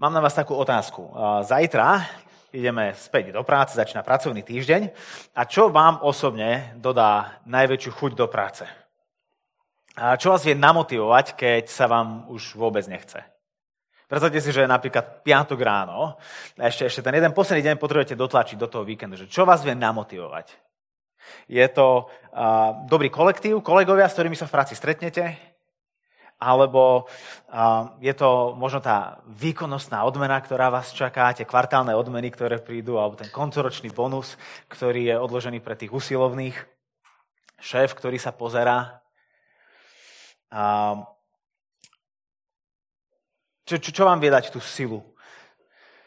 Mám na vás takú otázku. Zajtra ideme späť do práce, začína pracovný týždeň. A čo vám osobne dodá najväčšiu chuť do práce? A čo vás vie namotivovať, keď sa vám už vôbec nechce? Predstavte si, že napríklad piatok ráno a ešte, ešte ten jeden posledný deň potrebujete dotlačiť do toho víkendu. Že čo vás vie namotivovať? Je to uh, dobrý kolektív, kolegovia, s ktorými sa v práci stretnete? Alebo je to možno tá výkonnostná odmena, ktorá vás čaká, tie kvartálne odmeny, ktoré prídu, alebo ten koncoročný bonus, ktorý je odložený pre tých usilovných, šéf, ktorý sa pozerá. Čo, čo, čo vám vie dať tú silu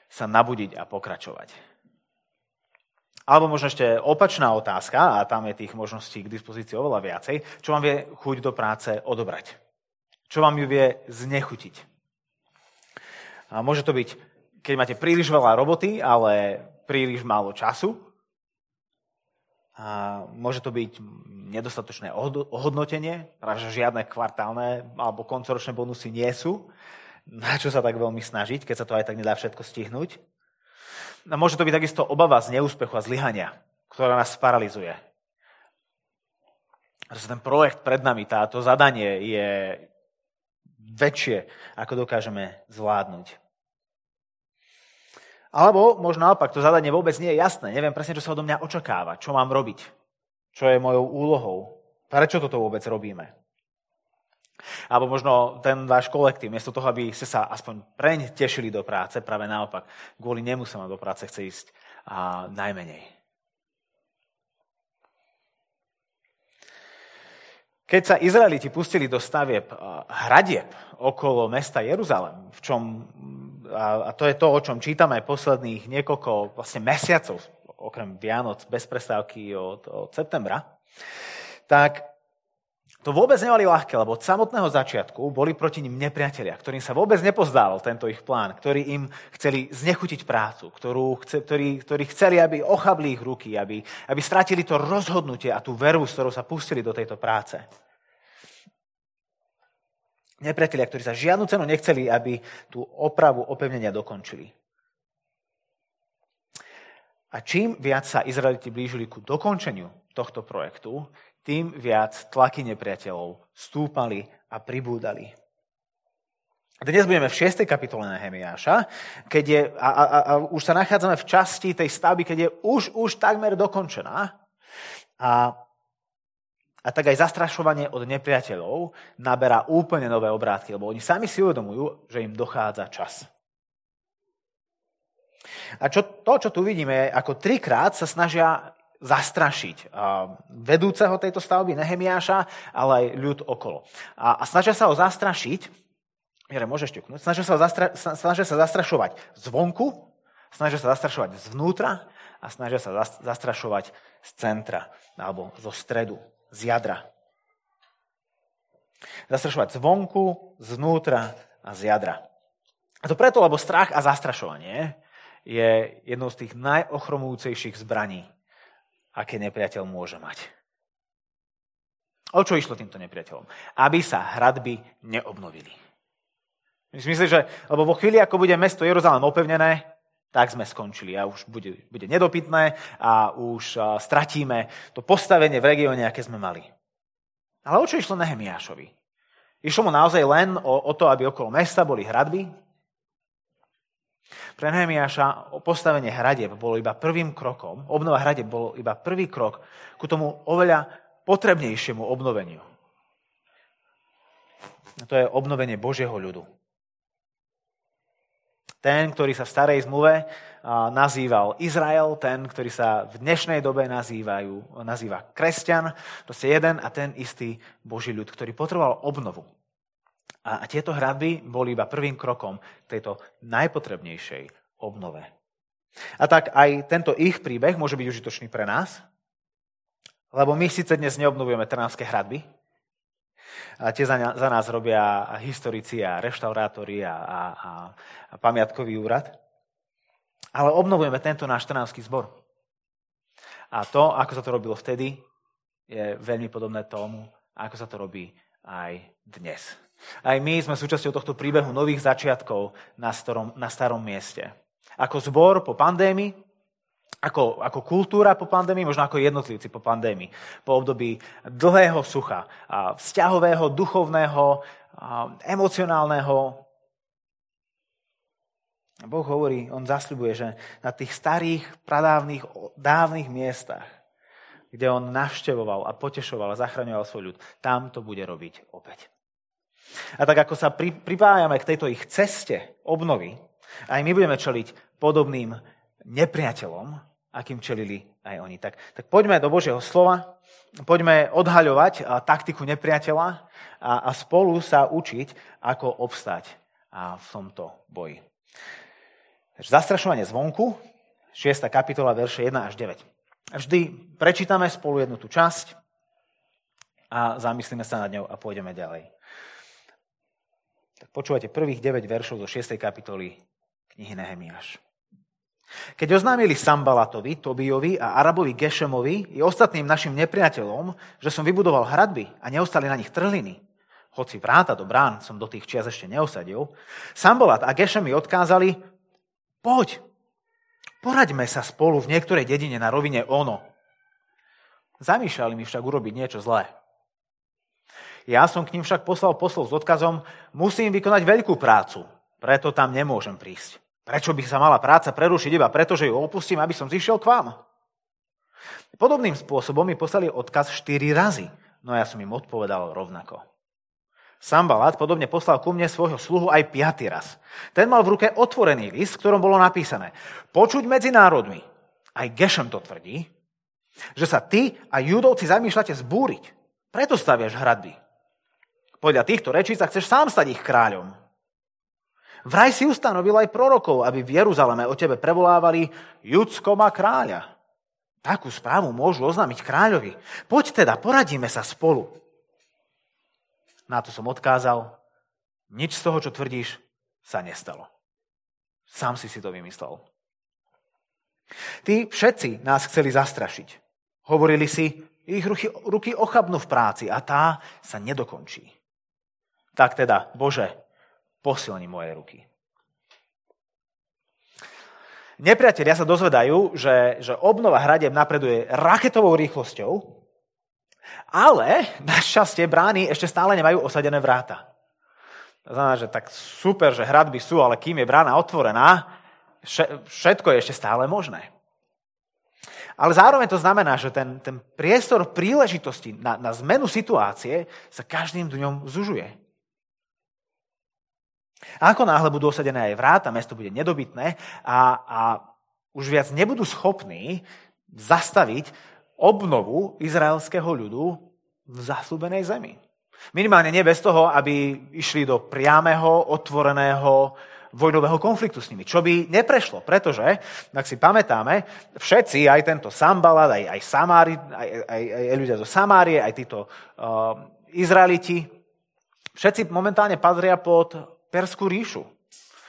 sa nabudiť a pokračovať? Alebo možno ešte opačná otázka, a tam je tých možností k dispozícii oveľa viacej, čo vám vie chuť do práce odobrať? Čo vám ju vie znechutiť. A môže to byť, keď máte príliš veľa roboty, ale príliš málo času. A môže to byť nedostatočné ohodnotenie, práve žiadne kvartálne alebo koncoročné bonusy nie sú. Na čo sa tak veľmi snažiť, keď sa to aj tak nedá všetko stihnúť. A môže to byť takisto obava z neúspechu a zlyhania, ktorá nás paralizuje. Ten projekt pred nami, táto zadanie je väčšie, ako dokážeme zvládnuť. Alebo možno naopak, to zadanie vôbec nie je jasné. Neviem presne, čo sa odo mňa očakáva, čo mám robiť, čo je mojou úlohou, prečo toto vôbec robíme. Alebo možno ten váš kolektív, miesto toho, aby ste sa aspoň preň tešili do práce, práve naopak, kvôli nemu sa do práce chce ísť a najmenej. Keď sa Izraeliti pustili do stavieb hradieb okolo mesta Jeruzalem, v čom, a to je to, o čom čítame posledných niekoľko vlastne mesiacov, okrem Vianoc, bez prestávky od, od septembra, tak to vôbec nemali ľahké, lebo od samotného začiatku boli proti ním nepriatelia, ktorým sa vôbec nepozdával tento ich plán, ktorí im chceli znechutiť prácu, ktorú, ktorí, ktorí chceli, aby ochabli ich ruky, aby, aby stratili to rozhodnutie a tú veru, s ktorou sa pustili do tejto práce. Nepriatelia, ktorí sa žiadnu cenu nechceli, aby tú opravu opevnenia dokončili. A čím viac sa Izraeliti blížili ku dokončeniu tohto projektu, tým viac tlaky nepriateľov stúpali a pribúdali. Dnes budeme v 6. kapitole Nehemiáša, keď je, a, a, a už sa nachádzame v časti tej stavby, keď je už, už takmer dokončená. A, a tak aj zastrašovanie od nepriateľov naberá úplne nové obrátky, lebo oni sami si uvedomujú, že im dochádza čas. A čo, to, čo tu vidíme, ako trikrát sa snažia zastrašiť vedúceho tejto stavby, Nehemiáša, ale aj ľud okolo. A, a snažia sa ho zastrašiť, Jere, môžeš ťuknúť, snažia sa, zastra, snažia sa zastrašovať zvonku, snažia sa zastrašovať zvnútra a snažia sa zastrašovať z centra alebo zo stredu, z jadra. Zastrašovať zvonku, zvnútra a z jadra. A to preto, lebo strach a zastrašovanie je jednou z tých najochromujúcejších zbraní, aké nepriateľ môže mať. O čo išlo týmto nepriateľom? Aby sa hradby neobnovili. Myslím že lebo vo chvíli, ako bude mesto Jeruzalém opevnené, tak sme skončili a už bude, bude nedopitné a už stratíme to postavenie v regióne, aké sme mali. Ale o čo išlo Nehemiášovi? Išlo mu naozaj len o, o to, aby okolo mesta boli hradby, pre Nehemiáša postavenie hradieb bolo iba prvým krokom, obnova hradieb bolo iba prvý krok ku tomu oveľa potrebnejšiemu obnoveniu. A to je obnovenie Božieho ľudu. Ten, ktorý sa v starej zmluve nazýval Izrael, ten, ktorý sa v dnešnej dobe nazývajú, nazýva kresťan, proste jeden a ten istý Boží ľud, ktorý potreboval obnovu. A tieto hradby boli iba prvým krokom tejto najpotrebnejšej obnove. A tak aj tento ich príbeh môže byť užitočný pre nás, lebo my síce dnes neobnovujeme trnavské hradby, a tie za, za nás robia historici a reštaurátori a, a, a pamiatkový úrad. Ale obnovujeme tento náš trnavský zbor. A to, ako sa to robilo vtedy, je veľmi podobné tomu, ako sa to robí aj dnes. Aj my sme súčasťou tohto príbehu nových začiatkov na starom, na starom mieste. Ako zbor po pandémii, ako, ako kultúra po pandémii, možno ako jednotlivci po pandémii, po období dlhého sucha, vzťahového, duchovného, emocionálneho. Boh hovorí, on zasľubuje, že na tých starých, pradávnych, dávnych miestach, kde on navštevoval a potešoval a zachraňoval svoj ľud, tam to bude robiť opäť. A tak ako sa pri, pripájame k tejto ich ceste obnovy, aj my budeme čeliť podobným nepriateľom, akým čelili aj oni. Tak, tak poďme do Božieho slova, poďme odhaľovať taktiku nepriateľa a, a spolu sa učiť, ako obstať v tomto boji. Zastrašovanie zvonku, 6. kapitola, verše 1 až 9. Vždy prečítame spolu jednu tú časť a zamyslíme sa nad ňou a pôjdeme ďalej. Tak počúvate prvých 9 veršov zo 6. kapitoly knihy Nehemiáš. Keď oznámili Sambalatovi, Tobijovi a Arabovi Gešemovi i ostatným našim nepriateľom, že som vybudoval hradby a neostali na nich trhliny, hoci vráta do brán som do tých čias ešte neosadil, Sambalat a Gešem odkázali, poď, poraďme sa spolu v niektorej dedine na rovine Ono. Zamýšľali mi však urobiť niečo zlé. Ja som k ním však poslal poslov s odkazom, musím vykonať veľkú prácu, preto tam nemôžem prísť. Prečo by sa mala práca prerušiť iba preto, že ju opustím, aby som zišiel k vám? Podobným spôsobom mi poslali odkaz 4 razy, no ja som im odpovedal rovnako. Sambalat podobne poslal ku mne svojho sluhu aj piatý raz. Ten mal v ruke otvorený list, v ktorom bolo napísané Počuť medzi národmi, aj Gešem to tvrdí, že sa ty a judovci zamýšľate zbúriť. Preto staviaš hradby. Podľa týchto rečí sa chceš sám stať ich kráľom. Vraj si ustanovil aj prorokov, aby v Jeruzaleme o tebe prevolávali Judsko kráľa. Takú správu môžu oznámiť kráľovi. Poď teda, poradíme sa spolu. Na to som odkázal, nič z toho, čo tvrdíš, sa nestalo. Sám si si to vymyslel. Tí všetci nás chceli zastrašiť. Hovorili si, ich ruky, ruky ochabnú v práci a tá sa nedokončí. Tak teda, Bože, posilni moje ruky. Nepriatelia sa dozvedajú, že, že obnova hradeb napreduje raketovou rýchlosťou, ale našťastie brány ešte stále nemajú osadené vráta. To znamená, že tak super, že hradby sú, ale kým je brána otvorená, všetko je ešte stále možné. Ale zároveň to znamená, že ten, ten priestor príležitosti na, na zmenu situácie sa každým dňom zužuje. A ako náhle budú osadené aj vráta, mesto bude nedobytné a, a už viac nebudú schopní zastaviť obnovu izraelského ľudu v zaslúbenej zemi. Minimálne nie bez toho, aby išli do priamého, otvoreného vojnového konfliktu s nimi, čo by neprešlo, pretože, ak si pamätáme, všetci, aj tento Sambalad, aj, aj, Samári, aj, aj, aj ľudia zo Samárie, aj títo uh, Izraeliti, všetci momentálne patria pod Perskú ríšu.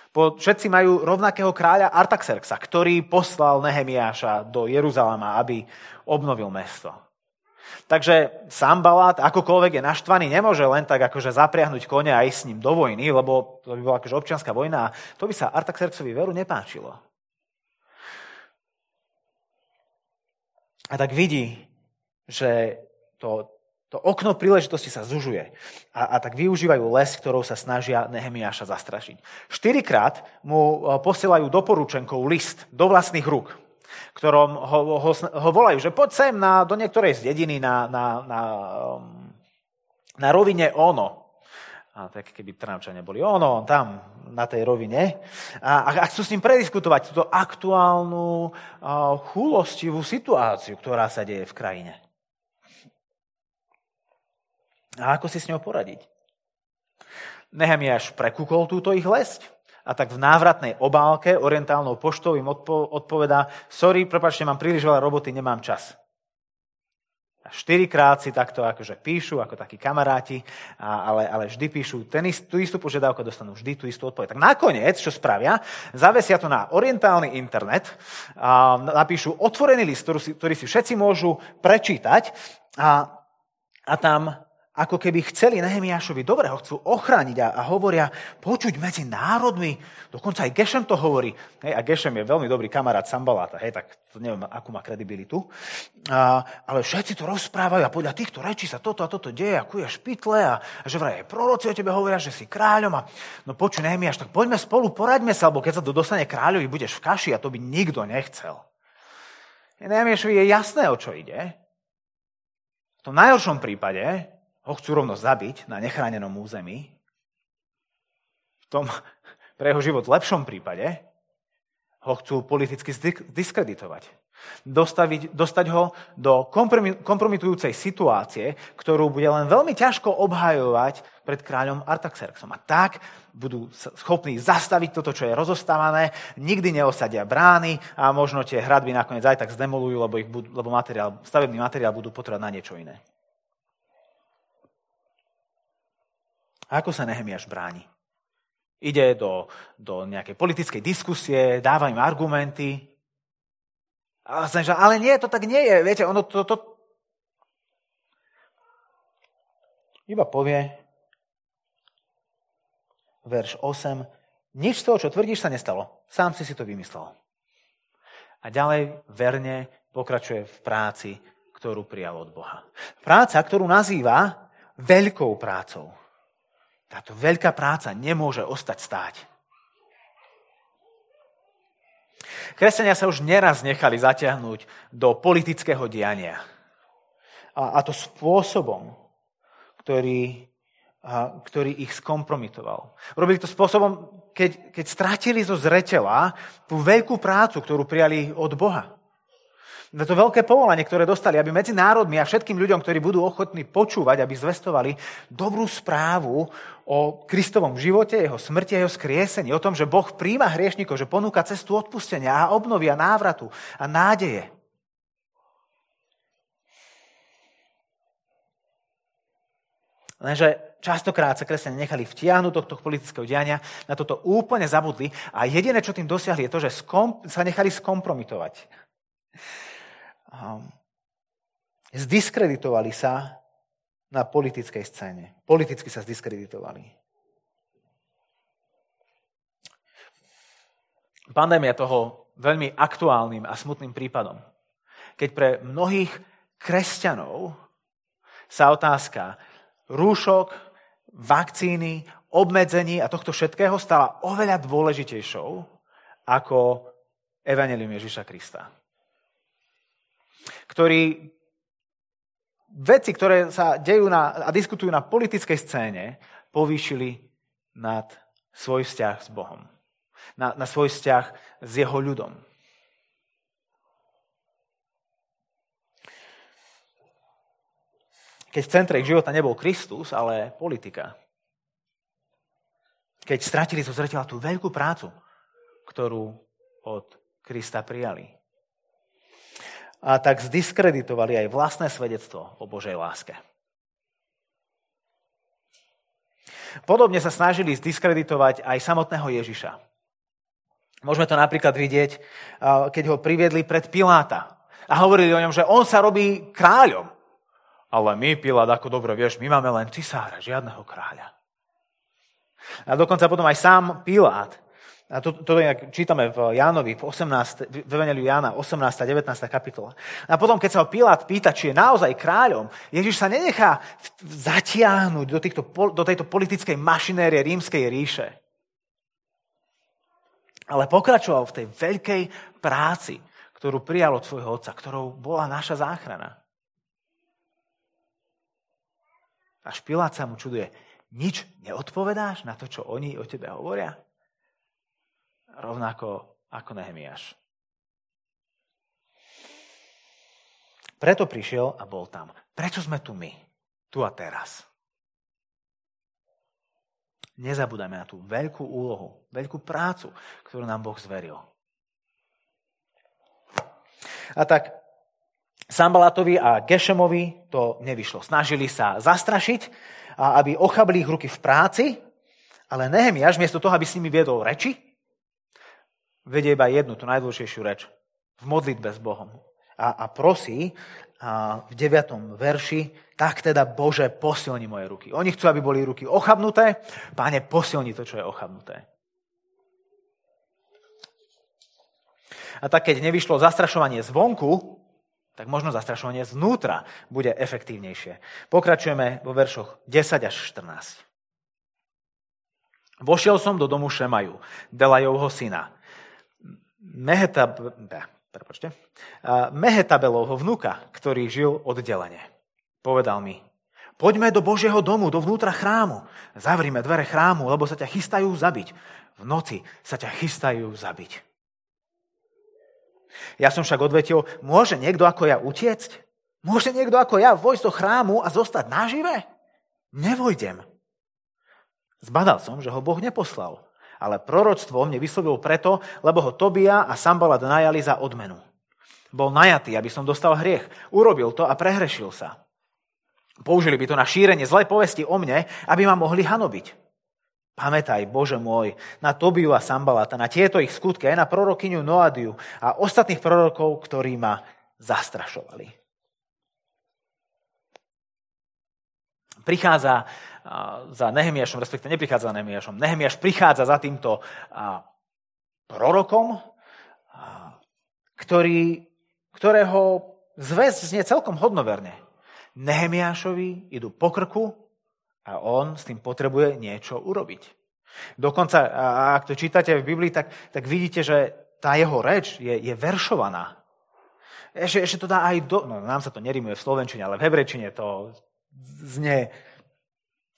Po, všetci majú rovnakého kráľa Artaxerxa, ktorý poslal Nehemiáša do Jeruzalema, aby obnovil mesto. Takže Sambalát, akokoľvek je naštvaný, nemôže len tak akože zapriahnuť kone a ísť s ním do vojny, lebo to by bola akože občianská vojna a to by sa Artaxerxovi veru nepáčilo. A tak vidí, že to to okno príležitosti sa zužuje a, a tak využívajú les, ktorou sa snažia Nehemiáša zastrašiť. Štyrikrát mu e, posielajú doporučenkov list do vlastných rúk, ktorom ho, ho, ho volajú, že poď sem na, do niektorej z dediny na, na, na, um, na rovine ono. A tak keby Trnavčania boli ono, tam na tej rovine. A, a chcú s ním prediskutovať túto aktuálnu uh, chulostivú situáciu, ktorá sa deje v krajine. A ako si s ňou poradiť? Nehemiáš prekúkol túto ich lesť a tak v návratnej obálke orientálnou poštou im odpo- odpovedá sorry, prepačte, mám príliš veľa roboty, nemám čas. A štyrikrát si takto akože píšu, ako takí kamaráti, a, ale, ale vždy píšu ten ist, tú istú požiadavku, dostanú vždy tú istú odpoveď. Tak nakoniec, čo spravia, zavesia to na orientálny internet, a napíšu otvorený list, ktorý si, ktorý si všetci môžu prečítať a, a tam ako keby chceli Nehemiášovi dobre, chcú ochrániť a, a hovoria počuť medzi národmi. Dokonca aj Gešem to hovorí. Hej, a Gešem je veľmi dobrý kamarát Sambaláta, hej, tak to neviem, akú má kredibilitu. A, ale všetci to rozprávajú a podľa týchto rečí sa toto a toto deje a kuje špitle a, a že vraj aj proroci o tebe hovoria, že si kráľom. A, no počuj Nehemiáš, tak poďme spolu, poraďme sa, lebo keď sa to dostane kráľovi, budeš v kaši a to by nikto nechcel. Nehemiášovi je jasné, o čo ide. V tom najhoršom prípade ho chcú rovno zabiť na nechránenom území, v tom pre jeho život v lepšom prípade ho chcú politicky diskreditovať. Dostaviť, dostať ho do kompromitujúcej situácie, ktorú bude len veľmi ťažko obhajovať pred kráľom Artaxerxom. A tak budú schopní zastaviť toto, čo je rozostávané, nikdy neosadia brány a možno tie hradby nakoniec aj tak zdemolujú, lebo, ich budú, lebo materiál, stavebný materiál budú potrebovať na niečo iné. A ako sa Nehemiáš bráni? Ide do, do nejakej politickej diskusie, dáva im argumenty. A že, ale nie, to tak nie je. Viete, ono to, to... Iba povie, verš 8, nič z toho, čo tvrdíš, sa nestalo. Sám si si to vymyslel. A ďalej verne pokračuje v práci, ktorú prijal od Boha. Práca, ktorú nazýva veľkou prácou. Táto veľká práca nemôže ostať stáť. Kresťania sa už neraz nechali zatiahnuť do politického diania. A, a to spôsobom, ktorý, a, ktorý ich skompromitoval. Robili to spôsobom, keď, keď stratili zo zreteľa tú veľkú prácu, ktorú prijali od Boha za to veľké povolanie, ktoré dostali, aby medzi národmi a všetkým ľuďom, ktorí budú ochotní počúvať, aby zvestovali dobrú správu o Kristovom živote, jeho smrti a jeho skriesení, o tom, že Boh príjma hriešnikov, že ponúka cestu odpustenia a obnovia návratu a nádeje. Lenže častokrát sa kresťania nechali vtiahnuť do tohto politického diania, na toto úplne zabudli a jediné, čo tým dosiahli, je to, že skom, sa nechali skompromitovať zdiskreditovali sa na politickej scéne. Politicky sa zdiskreditovali. Pandémia toho veľmi aktuálnym a smutným prípadom. Keď pre mnohých kresťanov sa otázka rúšok, vakcíny, obmedzení a tohto všetkého stala oveľa dôležitejšou ako evanelium Ježiša Krista ktorí veci, ktoré sa dejú na, a diskutujú na politickej scéne, povýšili nad svoj vzťah s Bohom. Na, na svoj vzťah s jeho ľudom. Keď v centre ich života nebol Kristus, ale politika. Keď stratili zo zretela tú veľkú prácu, ktorú od Krista prijali a tak zdiskreditovali aj vlastné svedectvo o Božej láske. Podobne sa snažili zdiskreditovať aj samotného Ježiša. Môžeme to napríklad vidieť, keď ho priviedli pred Piláta a hovorili o ňom, že on sa robí kráľom. Ale my, Pilát, ako dobre vieš, my máme len cisára, žiadneho kráľa. A dokonca potom aj sám Pilát a to, to čítame v Jánovi, v, 18, v Evangeliu Jána, 18. a 19. kapitola. A potom, keď sa ho Pilát pýta, či je naozaj kráľom, Ježiš sa nenechá zatiahnuť do, týchto, do tejto politickej mašinérie rímskej ríše. Ale pokračoval v tej veľkej práci, ktorú prijal od svojho otca, ktorou bola naša záchrana. Až Pilát sa mu čuduje, nič neodpovedáš na to, čo oni o tebe hovoria? Rovnako ako Nehemiáš. Preto prišiel a bol tam. Prečo sme tu my? Tu a teraz. Nezabúdajme na tú veľkú úlohu, veľkú prácu, ktorú nám Boh zveril. A tak Sambalatovi a Gešemovi to nevyšlo. Snažili sa zastrašiť, aby ochabli ich ruky v práci, ale Nehemiáš, miesto toho, aby s nimi viedol reči, vedie iba jednu, tú najdôležitejšiu reč. V modlitbe s Bohom. a, a prosí a v 9. verši, tak teda Bože, posilni moje ruky. Oni chcú, aby boli ruky ochabnuté. Páne, posilni to, čo je ochabnuté. A tak keď nevyšlo zastrašovanie zvonku, tak možno zastrašovanie znútra bude efektívnejšie. Pokračujeme vo veršoch 10 až 14. Vošiel som do domu Šemaju, Delajovho syna. Mehetab, prepočte, Mehetabelovho vnuka, ktorý žil oddelenie. Povedal mi, poďme do Božieho domu, do vnútra chrámu. Zavrime dvere chrámu, lebo sa ťa chystajú zabiť. V noci sa ťa chystajú zabiť. Ja som však odvetil, môže niekto ako ja utiecť? Môže niekto ako ja vojsť do chrámu a zostať nažive? Nevojdem. Zbadal som, že ho Boh neposlal, ale proroctvo mne vyslovil preto, lebo ho Tobia a Sambalat najali za odmenu. Bol najatý, aby som dostal hriech. Urobil to a prehrešil sa. Použili by to na šírenie zlej povesti o mne, aby ma mohli hanobiť. Pamätaj, Bože môj, na Tobiu a Sambalata, na tieto ich skutky, aj na prorokyňu Noadiu a ostatných prorokov, ktorí ma zastrašovali. Prichádza za Nehemiašom, respektive neprichádza za Nehemiašom. Nehemiaš prichádza za týmto prorokom, ktorý, ktorého zväz znie celkom hodnoverne. Nehemiášovi idú po krku a on s tým potrebuje niečo urobiť. Dokonca, ak to čítate v Biblii, tak, tak vidíte, že tá jeho reč je, je veršovaná. Ešte, ešte to dá aj do... No, nám sa to nerimuje v slovenčine, ale v hebrečine to znie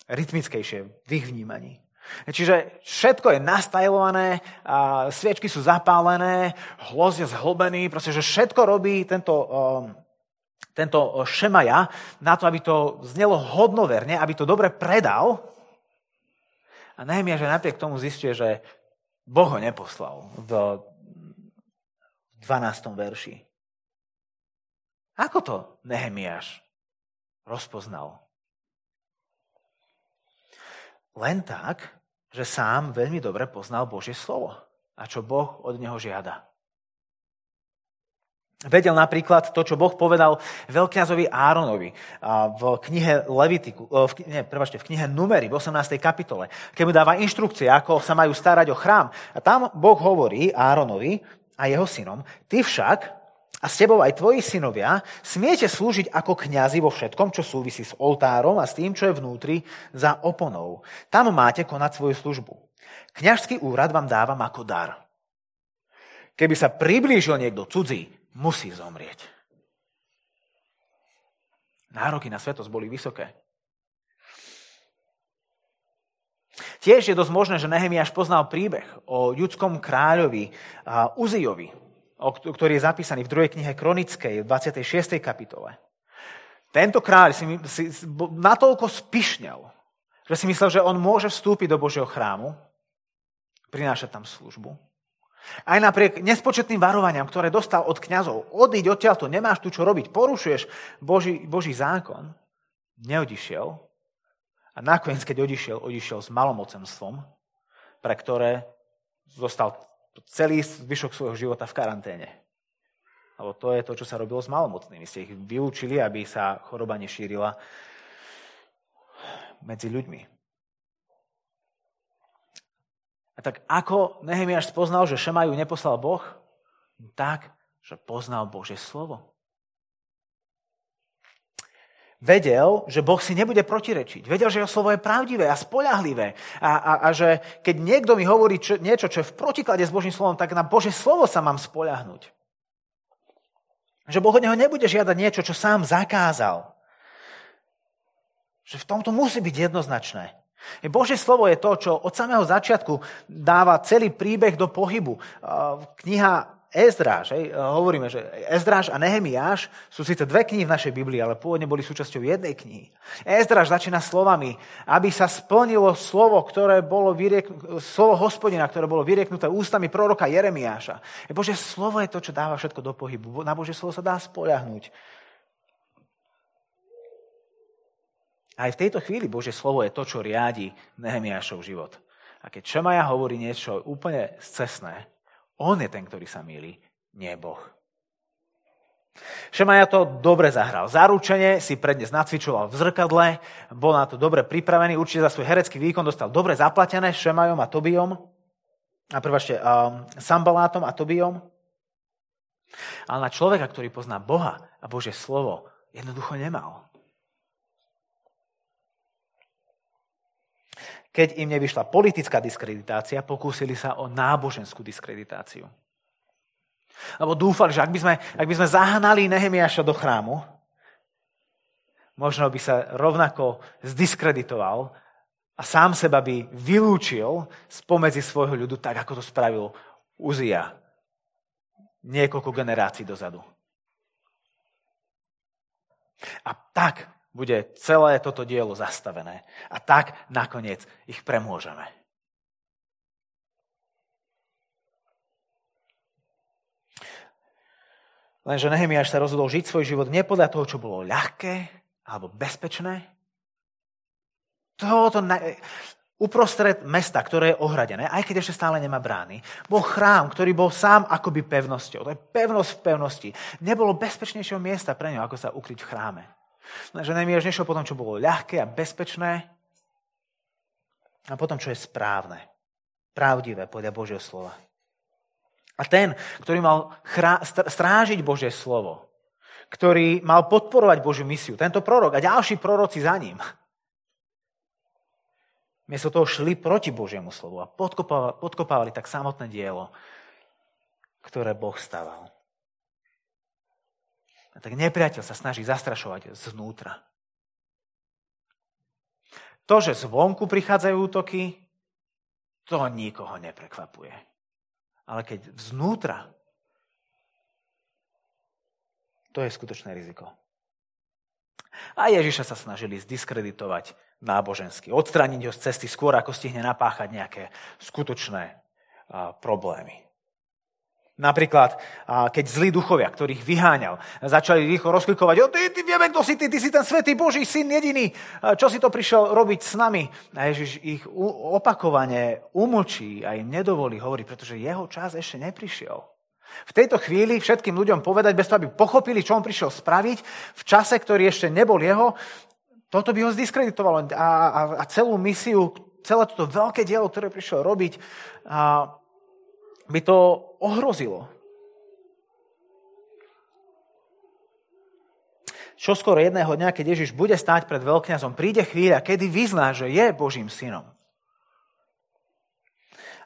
rytmickejšie v ich vnímaní. Čiže všetko je nastajlované, a sviečky sú zapálené, hlos je zhlbený, proste, že všetko robí tento um, tento Šemaja na to, aby to znelo hodnoverne, aby to dobre predal. A Nehemia, že napriek tomu zistuje, že Boh ho neposlal v 12. verši. Ako to Nehemiáš rozpoznal? Len tak, že sám veľmi dobre poznal Božie slovo a čo Boh od neho žiada. Vedel napríklad to, čo Boh povedal veľkňazovi Áronovi v knihe Levitiku, v, nie, prebačte, v knihe Numery v 18. kapitole, keď mu dáva inštrukcie, ako sa majú starať o chrám. A tam Boh hovorí Áronovi a jeho synom, ty však a s tebou aj tvoji synovia smiete slúžiť ako kňazi vo všetkom, čo súvisí s oltárom a s tým, čo je vnútri za oponou. Tam máte konať svoju službu. Kňažský úrad vám dávam ako dar. Keby sa priblížil niekto cudzí, musí zomrieť. Nároky na svetosť boli vysoké. Tiež je dosť možné, že Nehemiáš poznal príbeh o judskom kráľovi Uzijovi, ktorý je zapísaný v druhej knihe Kronickej, v 26. kapitole. Tento kráľ si, si natoľko spišnel, že si myslel, že on môže vstúpiť do Božieho chrámu, prinášať tam službu aj napriek nespočetným varovaniam, ktoré dostal od kňazov, odíď odtiaľto, nemáš tu čo robiť, porušuješ Boží, Boží zákon, neodišiel. A nakoniec, keď odišiel, odišiel s malomocenstvom, pre ktoré zostal celý zvyšok svojho života v karanténe. Lebo to je to, čo sa robilo s malomocnými. Ste ich vylúčili, aby sa choroba nešírila medzi ľuďmi. A tak ako Nehemiáš spoznal, že Šemaju neposlal Boh? Tak, že poznal Božie slovo. Vedel, že Boh si nebude protirečiť. Vedel, že jeho slovo je pravdivé a spolahlivé. A, a, a že keď niekto mi hovorí čo, niečo, čo je v protiklade s Božím slovom, tak na Božie slovo sa mám spoľahnúť. Že Boh od neho nebude žiadať niečo, čo sám zakázal. Že v tomto musí byť jednoznačné. Božie slovo je to, čo od samého začiatku dáva celý príbeh do pohybu. Kniha Ezdráž, hej, hovoríme, že Ezdráž a Nehemiáš sú síce dve knihy v našej Biblii, ale pôvodne boli súčasťou jednej knihy. Ezdráž začína slovami, aby sa splnilo slovo, ktoré bolo vyrieknuté, slovo hospodina, ktoré bolo vyrieknuté ústami proroka Jeremiáša. Bože slovo je to, čo dáva všetko do pohybu. Na Bože slovo sa dá spoľahnúť. Aj v tejto chvíli Božie slovo je to, čo riadi Nehemiášov život. A keď Šemaja hovorí niečo úplne scesné, on je ten, ktorý sa milí, nie Boh. Šemaja to dobre zahral. Zaručenie si prednes nacvičoval v zrkadle, bol na to dobre pripravený, určite za svoj herecký výkon dostal dobre zaplatené Šemajom a Tobiom, a prvášte, um, Sambalátom a Tobiom. Ale na človeka, ktorý pozná Boha a Božie slovo, jednoducho nemal. Keď im nevyšla politická diskreditácia, pokúsili sa o náboženskú diskreditáciu. Lebo dúfali, že ak by sme, ak by sme zahnali Nehemiaša do chrámu, možno by sa rovnako zdiskreditoval a sám seba by vylúčil spomedzi svojho ľudu, tak ako to spravil Uzia niekoľko generácií dozadu. A tak bude celé toto dielo zastavené. A tak nakoniec ich premôžeme. Lenže Nehemiáš sa rozhodol žiť svoj život nie podľa toho, čo bolo ľahké alebo bezpečné. Toto na... uprostred mesta, ktoré je ohradené, aj keď ešte stále nemá brány, bol chrám, ktorý bol sám akoby pevnosťou. To je pevnosť v pevnosti. Nebolo bezpečnejšieho miesta pre ňo, ako sa ukryť v chráme. Lenže Nehemiáš nešiel potom, čo bolo ľahké a bezpečné, a potom, čo je správne, pravdivé podľa Božieho slova. A ten, ktorý mal strážiť Božie slovo, ktorý mal podporovať Božiu misiu, tento prorok a ďalší proroci za ním, miesto toho šli proti Božiemu slovu a podkopávali, podkopávali tak samotné dielo, ktoré Boh staval. Tak nepriateľ sa snaží zastrašovať znútra. To, že zvonku prichádzajú útoky, to nikoho neprekvapuje. Ale keď vznútra, to je skutočné riziko. A Ježiša sa snažili zdiskreditovať nábožensky, odstrániť ho z cesty skôr, ako stihne napáchať nejaké skutočné problémy. Napríklad, keď zlí duchovia, ktorých vyháňal, začali rýchlo rozklikovať, o, ty, ty vieme, kto si ty, ty si ten svetý Boží syn jediný, čo si to prišiel robiť s nami? A Ježiš ich opakovane umlčí a im nedovolí hovoriť, pretože jeho čas ešte neprišiel. V tejto chvíli všetkým ľuďom povedať, bez toho, aby pochopili, čo on prišiel spraviť, v čase, ktorý ešte nebol jeho, toto by ho zdiskreditovalo a, a, a celú misiu, celé toto veľké dielo, ktoré prišiel robiť, a, by to ohrozilo. Čo skoro jedného dňa, keď Ježiš bude stáť pred veľkňazom, príde chvíľa, kedy vyzná, že je Božím synom.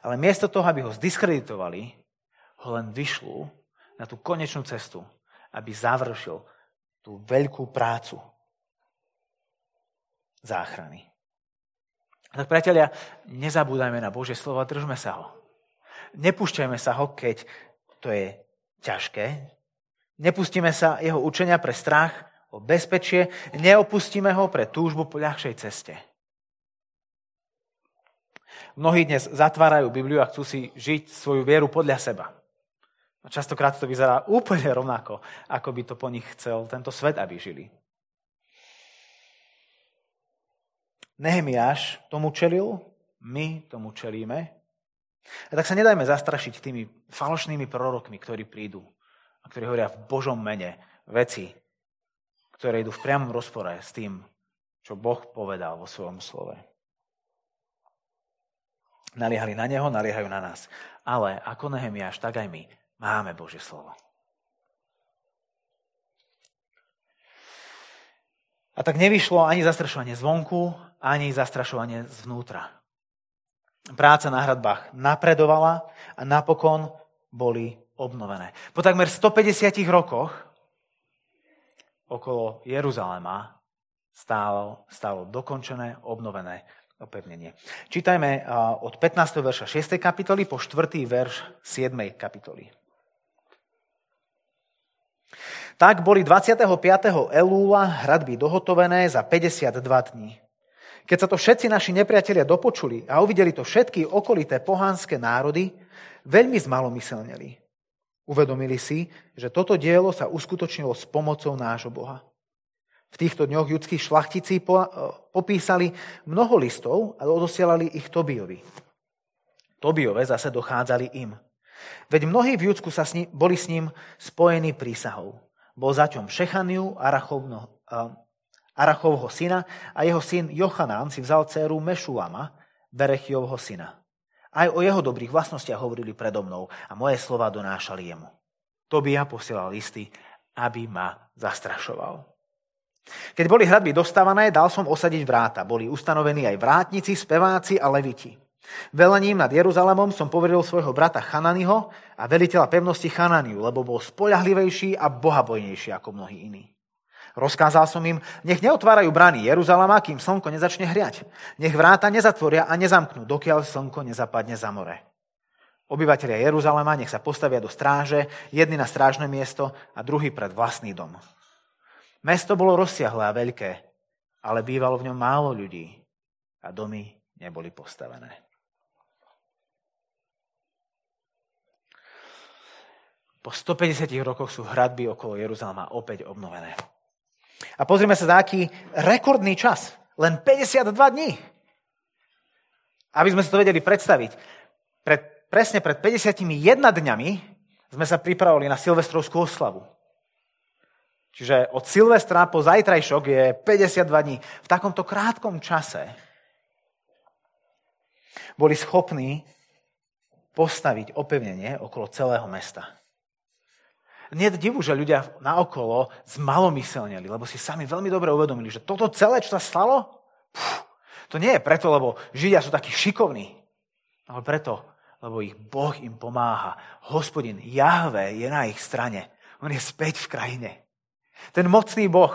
Ale miesto toho, aby ho zdiskreditovali, ho len vyšľú na tú konečnú cestu, aby završil tú veľkú prácu záchrany. Tak priatelia, nezabúdajme na Božie slovo a držme sa ho. Nepúšťajme sa ho, keď to je ťažké. Nepustíme sa jeho učenia pre strach o bezpečie. Neopustíme ho pre túžbu po ľahšej ceste. Mnohí dnes zatvárajú Bibliu a chcú si žiť svoju vieru podľa seba. Častokrát to vyzerá úplne rovnako, ako by to po nich chcel tento svet, aby žili. Nehemiáš tomu čelil, my tomu čelíme a tak sa nedajme zastrašiť tými falošnými prorokmi, ktorí prídu a ktorí hovoria v Božom mene veci, ktoré idú v priamom rozpore s tým, čo Boh povedal vo svojom slove. Naliehali na Neho, naliehajú na nás. Ale ako Nehemiáš, tak aj my máme Božie slovo. A tak nevyšlo ani zastrašovanie zvonku, ani zastrašovanie zvnútra. Práca na hradbách napredovala a napokon boli obnovené. Po takmer 150 rokoch okolo Jeruzalema stálo, stálo dokončené, obnovené opevnenie. Čítajme od 15. verša 6. kapitoly po 4. verš 7. kapitoly. Tak boli 25. Elúla hradby dohotovené za 52 dní. Keď sa to všetci naši nepriatelia dopočuli a uvideli to všetky okolité pohánske národy, veľmi zmalomyselneli. Uvedomili si, že toto dielo sa uskutočnilo s pomocou nášho Boha. V týchto dňoch judskí šlachtici popísali mnoho listov a odosielali ich Tobiovi. Tobiove zase dochádzali im. Veď mnohí v Judsku sa s ním, boli s ním spojení prísahou. bol zaťom Šechaniu, Arachovno, Arachovho syna a jeho syn Jochanán si vzal dceru Mešuama, Berechiovho syna. Aj o jeho dobrých vlastnostiach hovorili predo mnou a moje slova donášali jemu. Tobia posielal listy, aby ma zastrašoval. Keď boli hradby dostávané, dal som osadiť vráta. Boli ustanovení aj vrátnici, speváci a leviti. Velením nad Jeruzalemom som poveril svojho brata Chananiho a veliteľa pevnosti Chananiu, lebo bol spoľahlivejší a bohabojnejší ako mnohí iní. Rozkázal som im, nech neotvárajú brány Jeruzalema, kým slnko nezačne hriať. Nech vráta nezatvoria a nezamknú, dokiaľ slnko nezapadne za more. Obyvatelia Jeruzalema nech sa postavia do stráže, jedni na strážne miesto a druhý pred vlastný dom. Mesto bolo rozsiahle a veľké, ale bývalo v ňom málo ľudí a domy neboli postavené. Po 150 rokoch sú hradby okolo Jeruzalema opäť obnovené. A pozrime sa za aký rekordný čas. Len 52 dní. Aby sme si to vedeli predstaviť. Pred, presne pred 51 dňami sme sa pripravili na silvestrovskú oslavu. Čiže od Silvestra po zajtrajšok je 52 dní. V takomto krátkom čase boli schopní postaviť opevnenie okolo celého mesta nie je divu, že ľudia naokolo zmalomyselnili, lebo si sami veľmi dobre uvedomili, že toto celé, čo sa stalo, pff, to nie je preto, lebo Židia sú takí šikovní, ale preto, lebo ich Boh im pomáha. Hospodin Jahve je na ich strane. On je späť v krajine. Ten mocný Boh,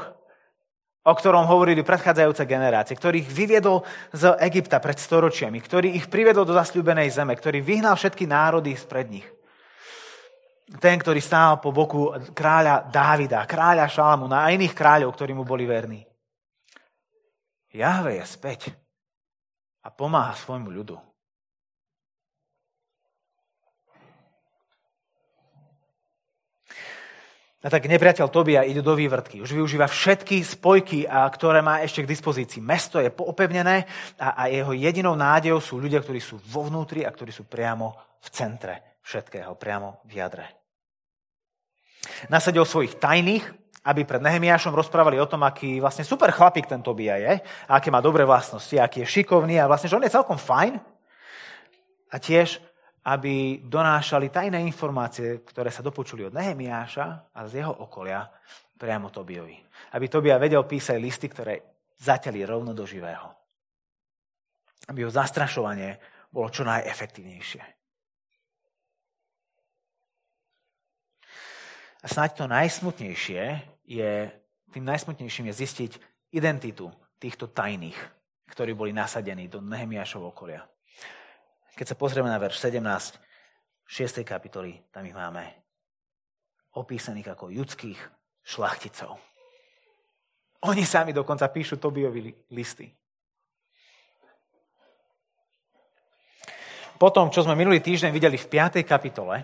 o ktorom hovorili predchádzajúce generácie, ktorý ich vyviedol z Egypta pred storočiami, ktorý ich priviedol do zasľúbenej zeme, ktorý vyhnal všetky národy spred nich ten, ktorý stál po boku kráľa Dávida, kráľa Šalamúna a iných kráľov, ktorí mu boli verní. Jahve je späť a pomáha svojmu ľudu. A tak nepriateľ Tobia ide do vývrtky. Už využíva všetky spojky, ktoré má ešte k dispozícii. Mesto je poopevnené a, a jeho jedinou nádejou sú ľudia, ktorí sú vo vnútri a ktorí sú priamo v centre všetkého, priamo v jadre. Nasadil svojich tajných, aby pred Nehemiášom rozprávali o tom, aký vlastne super chlapík ten Tobia je, aké má dobré vlastnosti, aký je šikovný a vlastne, že on je celkom fajn. A tiež, aby donášali tajné informácie, ktoré sa dopočuli od Nehemiáša a z jeho okolia priamo Tobiovi. Aby Tobia vedel písať listy, ktoré zaťali rovno do živého. Aby jeho zastrašovanie bolo čo najefektívnejšie. A snáď to najsmutnejšie je, tým najsmutnejším je zistiť identitu týchto tajných, ktorí boli nasadení do Nehemiášov okolia. Keď sa pozrieme na verš 17, 6. kapitoly, tam ich máme opísaných ako ľudských šlachticov. Oni sami dokonca píšu Tobiovi listy. Potom, čo sme minulý týždeň videli v 5. kapitole,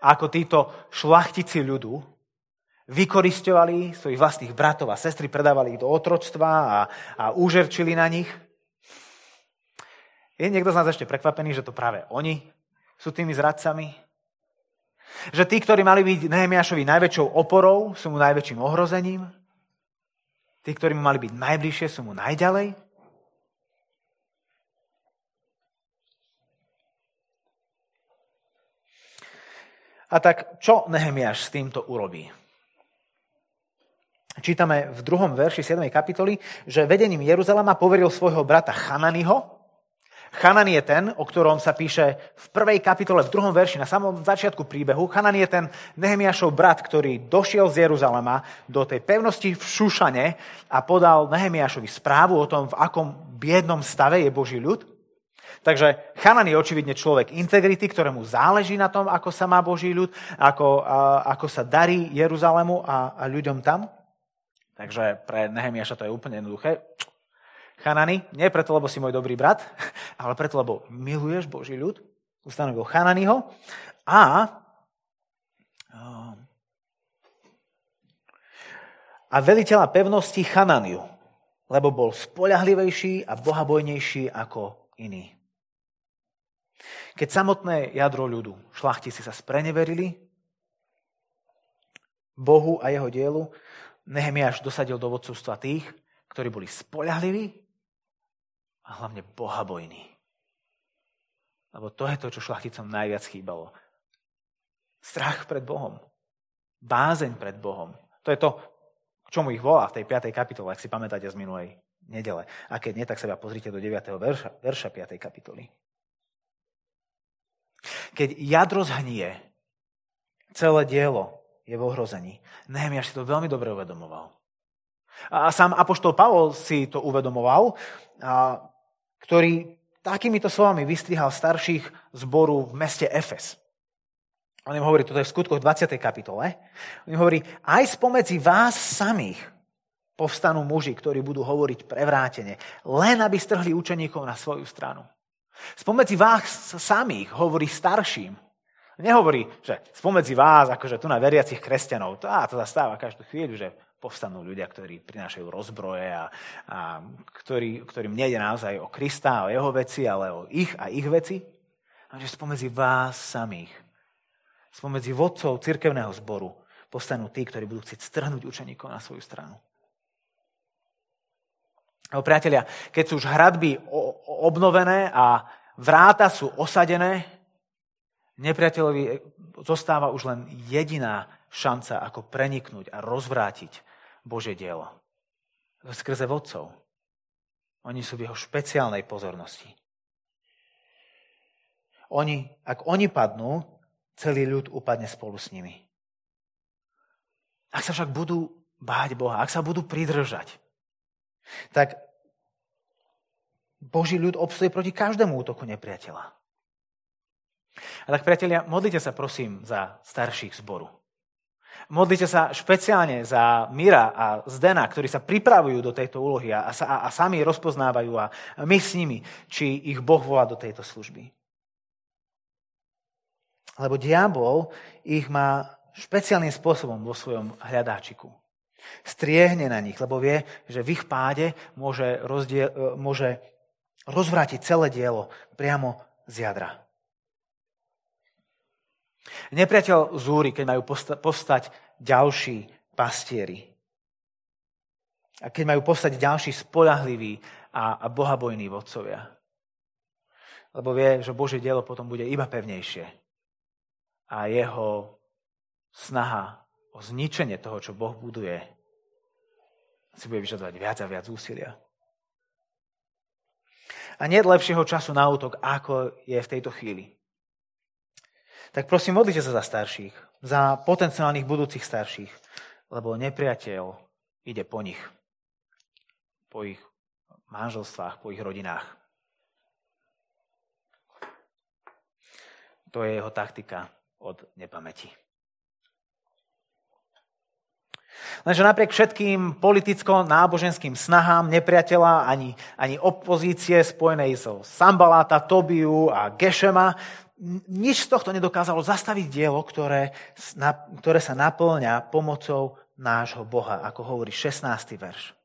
ako títo šlachtici ľudu vykoristovali svojich vlastných bratov a sestry, predávali ich do otroctva a, a úžerčili na nich. Je niekto z nás ešte prekvapený, že to práve oni sú tými zradcami? Že tí, ktorí mali byť Nehemiašovi najväčšou oporou, sú mu najväčším ohrozením? Tí, ktorí mu mali byť najbližšie, sú mu najďalej? A tak čo Nehemiáš s týmto urobí? Čítame v druhom verši 7. kapitoly, že vedením Jeruzalema poveril svojho brata Chananiho. Chanan je ten, o ktorom sa píše v prvej kapitole, v druhom verši, na samom začiatku príbehu. Chanan je ten Nehemiášov brat, ktorý došiel z Jeruzalema do tej pevnosti v Šušane a podal Nehemiášovi správu o tom, v akom biednom stave je Boží ľud. Takže Chanan je očividne človek integrity, ktorému záleží na tom, ako sa má Boží ľud, ako, a, ako sa darí Jeruzalému a, a ľuďom tam. Takže pre Nehemiaša to je úplne jednoduché. Chanany, nie preto, lebo si môj dobrý brat, ale preto, lebo miluješ Boží ľud. Ustanovil Chananyho. A a veliteľa pevnosti Chananiu, lebo bol spoľahlivejší a bohabojnejší ako iný. Keď samotné jadro ľudu, šlachtici sa spreneverili, Bohu a jeho dielu, Nehemiáš dosadil do vodcovstva tých, ktorí boli spoľahliví a hlavne bohabojní. Lebo to je to, čo šlachticom najviac chýbalo. Strach pred Bohom. Bázeň pred Bohom. To je to, k čomu ich volá v tej 5. kapitole, ak si pamätáte z minulej nedele. A keď nie, tak sa pozrite do 9. verša, verša 5. kapitoly. Keď jadro zhnie, celé dielo je v ohrození. Nehemiaš si to veľmi dobre uvedomoval. A sám Apoštol Pavol si to uvedomoval, a, ktorý takýmito slovami vystrihal starších zboru v meste Efes. On im hovorí, toto je v skutkoch 20. kapitole, on im hovorí, aj spomedzi vás samých povstanú muži, ktorí budú hovoriť prevrátene, len aby strhli učeníkov na svoju stranu. Spomedzi vás samých hovorí starším. Nehovorí, že spomedzi vás, akože tu na veriacich kresťanov, to, á, to zastáva každú chvíľu, že povstanú ľudia, ktorí prinášajú rozbroje a, a ktorý, ktorým nejde naozaj o Krista, o jeho veci, ale o ich a ich veci. A že spomedzi vás samých spomedzi vodcov cirkevného zboru postanú tí, ktorí budú chcieť strhnúť učeníkov na svoju stranu. Lebo priatelia, keď sú už hradby obnovené a vráta sú osadené, nepriateľovi zostáva už len jediná šanca, ako preniknúť a rozvrátiť Božie dielo. Skrze vodcov. Oni sú v jeho špeciálnej pozornosti. Oni, ak oni padnú, celý ľud upadne spolu s nimi. Ak sa však budú báť Boha, ak sa budú pridržať, tak Boží ľud obstojí proti každému útoku nepriateľa. A tak, priatelia, modlite sa prosím za starších zboru. Modlite sa špeciálne za Mira a Zdena, ktorí sa pripravujú do tejto úlohy a, a, a sami rozpoznávajú a my s nimi, či ich Boh volá do tejto služby. Lebo diabol ich má špeciálnym spôsobom vo svojom hľadáčiku. Striehne na nich, lebo vie, že v ich páde môže, rozdiel, e, môže rozvrátiť celé dielo priamo z jadra. Nepriateľ zúri, keď majú povstať ďalší pastieri. A keď majú povstať ďalší spolahliví a, a bohabojní vodcovia. Lebo vie, že Božie dielo potom bude iba pevnejšie a jeho snaha o zničenie toho, čo Boh buduje, si bude vyžadovať viac a viac úsilia. A nie lepšieho času na útok, ako je v tejto chvíli. Tak prosím, modlite sa za starších, za potenciálnych budúcich starších, lebo nepriateľ ide po nich, po ich manželstvách, po ich rodinách. To je jeho taktika od nepamäti. Lenže napriek všetkým politicko-náboženským snahám nepriateľa ani, ani opozície spojenej so Sambaláta, Tobiu a Gešema, nič z tohto nedokázalo zastaviť dielo, ktoré, ktoré sa naplňa pomocou nášho Boha, ako hovorí 16. verš.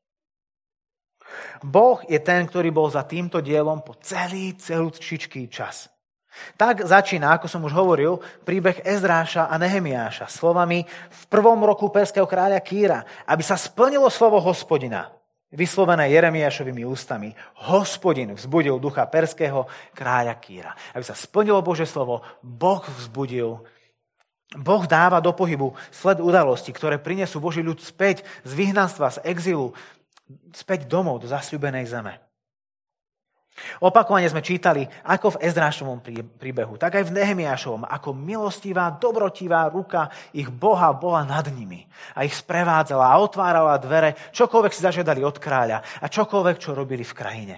Boh je ten, ktorý bol za týmto dielom po celý celúčičký čas. Tak začína, ako som už hovoril, príbeh Ezdráša a Nehemiáša slovami v prvom roku perského kráľa Kýra, aby sa splnilo slovo hospodina, vyslovené Jeremiášovými ústami. Hospodin vzbudil ducha perského kráľa Kýra. Aby sa splnilo Bože slovo, Boh vzbudil Boh dáva do pohybu sled udalostí, ktoré prinesú Boží ľud späť z vyhnanstva, z exilu, späť domov do zasľubenej zeme. Opakovane sme čítali, ako v Ezdrášovom príbehu, tak aj v Nehemiášovom, ako milostivá, dobrotivá ruka ich Boha bola nad nimi. A ich sprevádzala a otvárala dvere, čokoľvek si zažiadali od kráľa a čokoľvek, čo robili v krajine.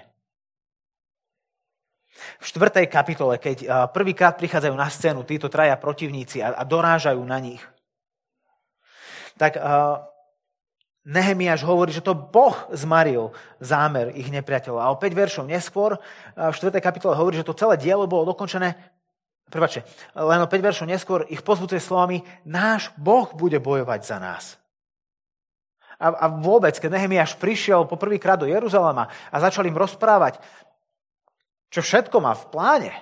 V štvrtej kapitole, keď prvýkrát prichádzajú na scénu títo traja protivníci a, dorážajú na nich, tak Nehemiáš hovorí, že to Boh zmaril zámer ich nepriateľov. A o 5 veršov neskôr, v 4. kapitole hovorí, že to celé dielo bolo dokončené, prepáčte, len o 5 veršov neskôr ich pozbudzuje slovami, náš Boh bude bojovať za nás. A, a vôbec, keď Nehemiáš prišiel poprvýkrát do Jeruzalema a začal im rozprávať, čo všetko má v pláne,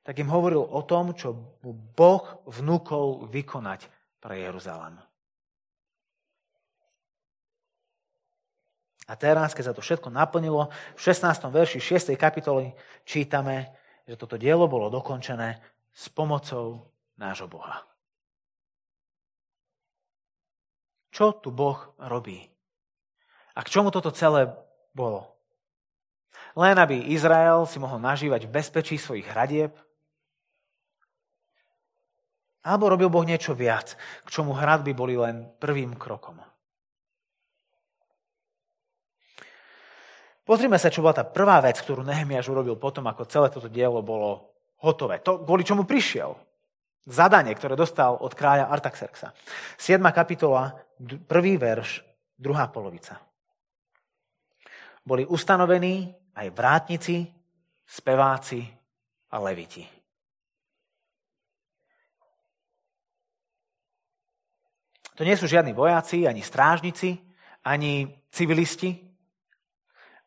tak im hovoril o tom, čo mu Boh vnúkol vykonať pre Jeruzalem. A teraz, keď sa to všetko naplnilo, v 16. verši 6. kapitoly čítame, že toto dielo bolo dokončené s pomocou nášho Boha. Čo tu Boh robí? A k čomu toto celé bolo? Len aby Izrael si mohol nažívať v bezpečí svojich hradieb? Alebo robil Boh niečo viac, k čomu hradby boli len prvým krokom? Pozrime sa, čo bola tá prvá vec, ktorú Nehemiáš urobil potom, ako celé toto dielo bolo hotové. To, kvôli čomu prišiel. Zadanie, ktoré dostal od kráľa Artaxerxa. 7. kapitola, prvý verš, druhá polovica. Boli ustanovení aj vrátnici, speváci a leviti. To nie sú žiadni vojaci, ani strážnici, ani civilisti,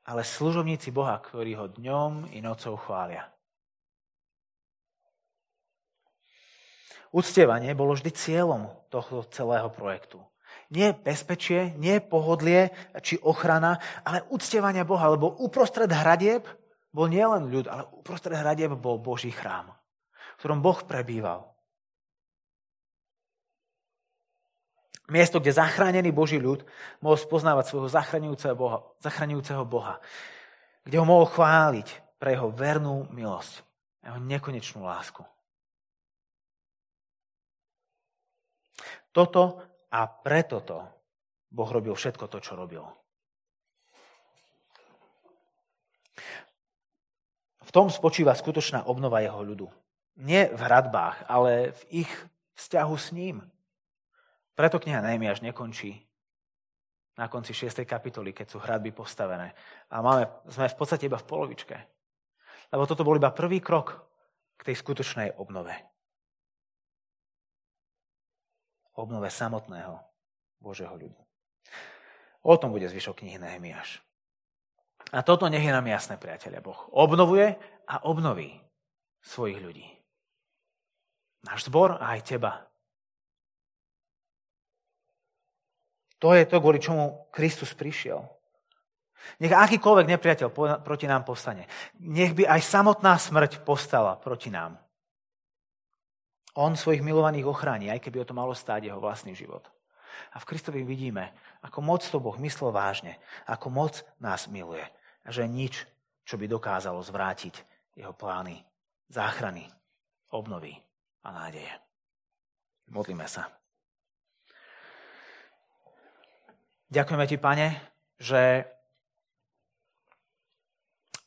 ale služobníci Boha, ktorí ho dňom i nocou chvália. Uctievanie bolo vždy cieľom tohto celého projektu. Nie bezpečie, nie pohodlie či ochrana, ale uctievanie Boha, lebo uprostred hradieb bol nielen ľud, ale uprostred hradieb bol Boží chrám, v ktorom Boh prebýval. Miesto, kde zachránený Boží ľud mohol spoznávať svojho zachraňujúceho Boha, zachraňujúceho Boha. Kde ho mohol chváliť pre jeho vernú milosť, jeho nekonečnú lásku. Toto a preto to Boh robil všetko to, čo robil. V tom spočíva skutočná obnova jeho ľudu. Nie v hradbách, ale v ich vzťahu s ním. Preto kniha Nehemiáš nekončí na konci 6. kapitoly, keď sú hradby postavené. A máme, sme v podstate iba v polovičke. Lebo toto bol iba prvý krok k tej skutočnej obnove. Obnove samotného Božieho ľudu. O tom bude zvyšok knihy Nehemiáš. A toto nech je nám jasné, priateľe. Boh obnovuje a obnoví svojich ľudí. Náš zbor a aj teba. To je to, kvôli čomu Kristus prišiel. Nech akýkoľvek nepriateľ proti nám povstane. Nech by aj samotná smrť postala proti nám. On svojich milovaných ochráni, aj keby o to malo stáť jeho vlastný život. A v Kristovi vidíme, ako moc to Boh myslel vážne, ako moc nás miluje. A že nič, čo by dokázalo zvrátiť jeho plány, záchrany, obnovy a nádeje. Modlíme sa. Ďakujeme ti, pane, že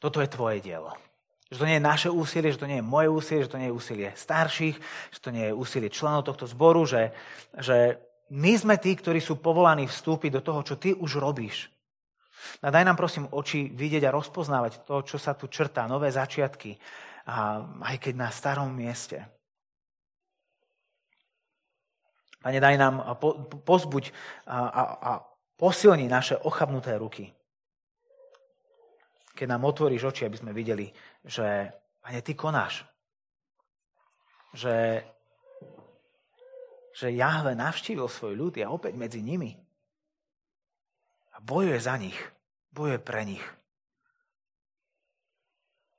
toto je tvoje dielo. Že to nie je naše úsilie, že to nie je moje úsilie, že to nie je úsilie starších, že to nie je úsilie členov tohto zboru, že, že my sme tí, ktorí sú povolaní vstúpiť do toho, čo ty už robíš. A daj nám prosím oči vidieť a rozpoznávať to, čo sa tu črtá, nové začiatky, a aj keď na starom mieste. Pane, daj nám pozbuť a, a, a Posilni naše ochabnuté ruky. Keď nám otvoríš oči, aby sme videli, že, Pane, Ty konáš. Že, že Jahve navštívil svoj ľud a opäť medzi nimi. A bojuje za nich. Bojuje pre nich.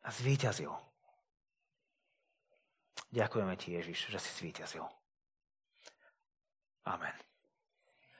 A zvíťazil. Ďakujeme Ti, Ježiš, že si zvíťazil. Amen.